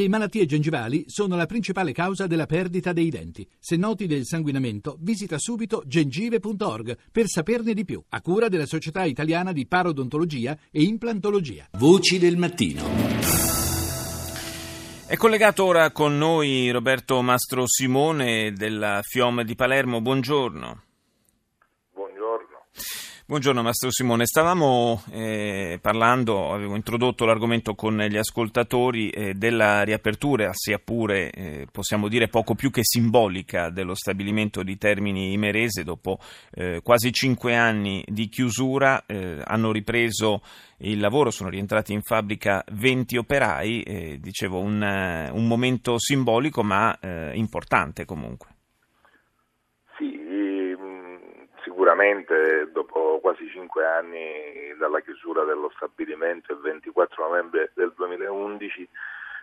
Le malattie gengivali sono la principale causa della perdita dei denti. Se noti del sanguinamento, visita subito gengive.org per saperne di più, a cura della Società Italiana di Parodontologia e Implantologia. Voci del mattino. È collegato ora con noi Roberto Mastro Simone della FIOM di Palermo. Buongiorno. Buongiorno Mastro Simone, stavamo eh, parlando, avevo introdotto l'argomento con gli ascoltatori eh, della riapertura, sia pure eh, possiamo dire poco più che simbolica dello stabilimento di Termini Imerese dopo eh, quasi cinque anni di chiusura, eh, hanno ripreso il lavoro, sono rientrati in fabbrica 20 operai, eh, dicevo un, un, momento simbolico ma importante comunque. Sicuramente dopo quasi cinque anni dalla chiusura dello stabilimento il 24 novembre del 2011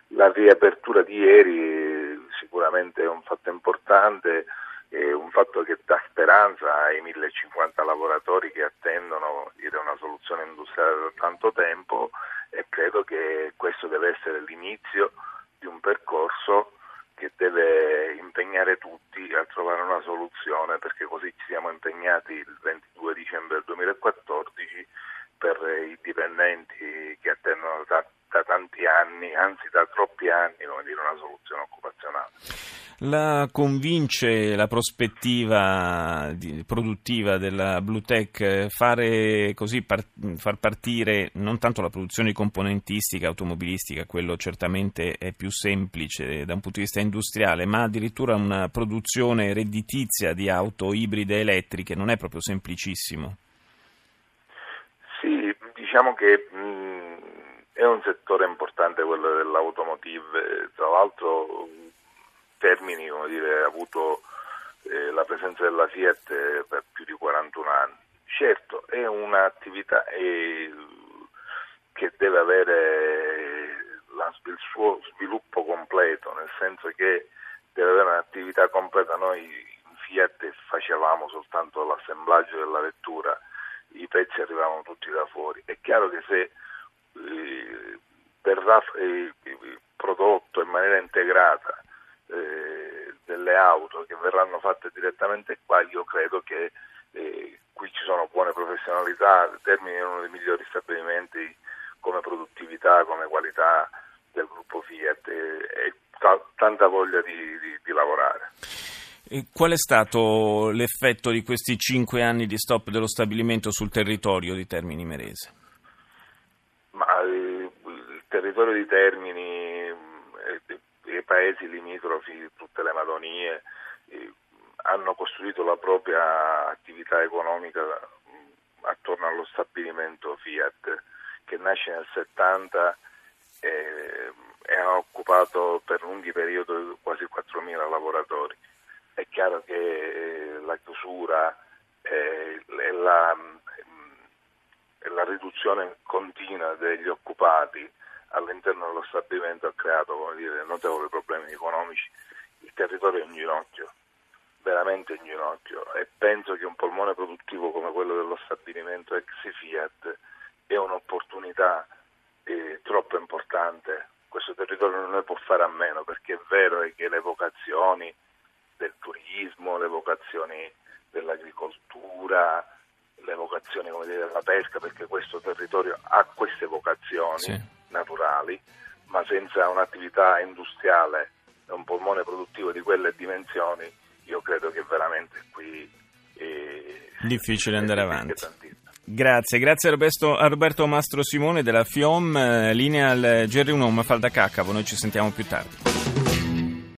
la riapertura di ieri sicuramente è un fatto importante, è un fatto che dà speranza ai 1050 lavoratori che attendono una soluzione industriale da tanto tempo e credo che questo deve essere l'inizio di un percorso che deve impegnare tutti a trovare una soluzione perché così ci siamo impegnati il 22 dicembre del 2014 per i dipendenti che attendono da, da tanti anni, anzi da troppi anni, dire, una soluzione occupazionale. La convince la prospettiva produttiva della Bluetech fare così par, far partire non tanto la produzione componentistica automobilistica, quello certamente è più semplice da un punto di vista industriale, ma addirittura una produzione redditizia di auto ibride elettriche non è proprio semplicissimo. Sì, diciamo che mh, è un settore importante quello dell'automotive, tra l'altro Termini come dire, ha avuto eh, la presenza della Fiat eh, per più di 41 anni. Certo, è un'attività eh, che deve avere la, il suo sviluppo completo, nel senso che deve avere un'attività completa. Noi in Fiat facevamo soltanto l'assemblaggio della vettura, i pezzi arrivavano tutti da fuori. È chiaro che se eh, verrà eh, prodotto in maniera integrata delle auto che verranno fatte direttamente qua, io credo che eh, qui ci sono buone professionalità, Termini è uno dei migliori stabilimenti come produttività, come qualità del gruppo Fiat e, e t- tanta voglia di, di, di lavorare. Qual è stato l'effetto di questi cinque anni di stop dello stabilimento sul territorio di Termini Merese? Ma, eh, il territorio di Termini i paesi limitrofi, tutte le Madonie, eh, hanno costruito la propria attività economica attorno allo stabilimento Fiat che nasce nel 70 e, e ha occupato per lunghi periodi quasi 4.000 lavoratori. È chiaro che eh, la chiusura e la, la riduzione continua degli occupati all'interno dello stabilimento ha creato dire, notevoli problemi economici, il territorio è in ginocchio, veramente in ginocchio e penso che un polmone produttivo come quello dello stabilimento ex Fiat è un'opportunità eh, troppo importante. Questo territorio non ne può fare a meno perché è vero che le vocazioni del turismo, le vocazioni dell'agricoltura, le vocazioni dire, della pesca, perché questo territorio ha queste vocazioni. Sì naturali, ma senza un'attività industriale e un polmone produttivo di quelle dimensioni, io credo che veramente qui è difficile andare avanti. Grazie, grazie a Roberto, a Roberto, Mastro Simone della FIOM, eh, linea al Gerry Unoma Falda Caccavo, noi ci sentiamo più tardi.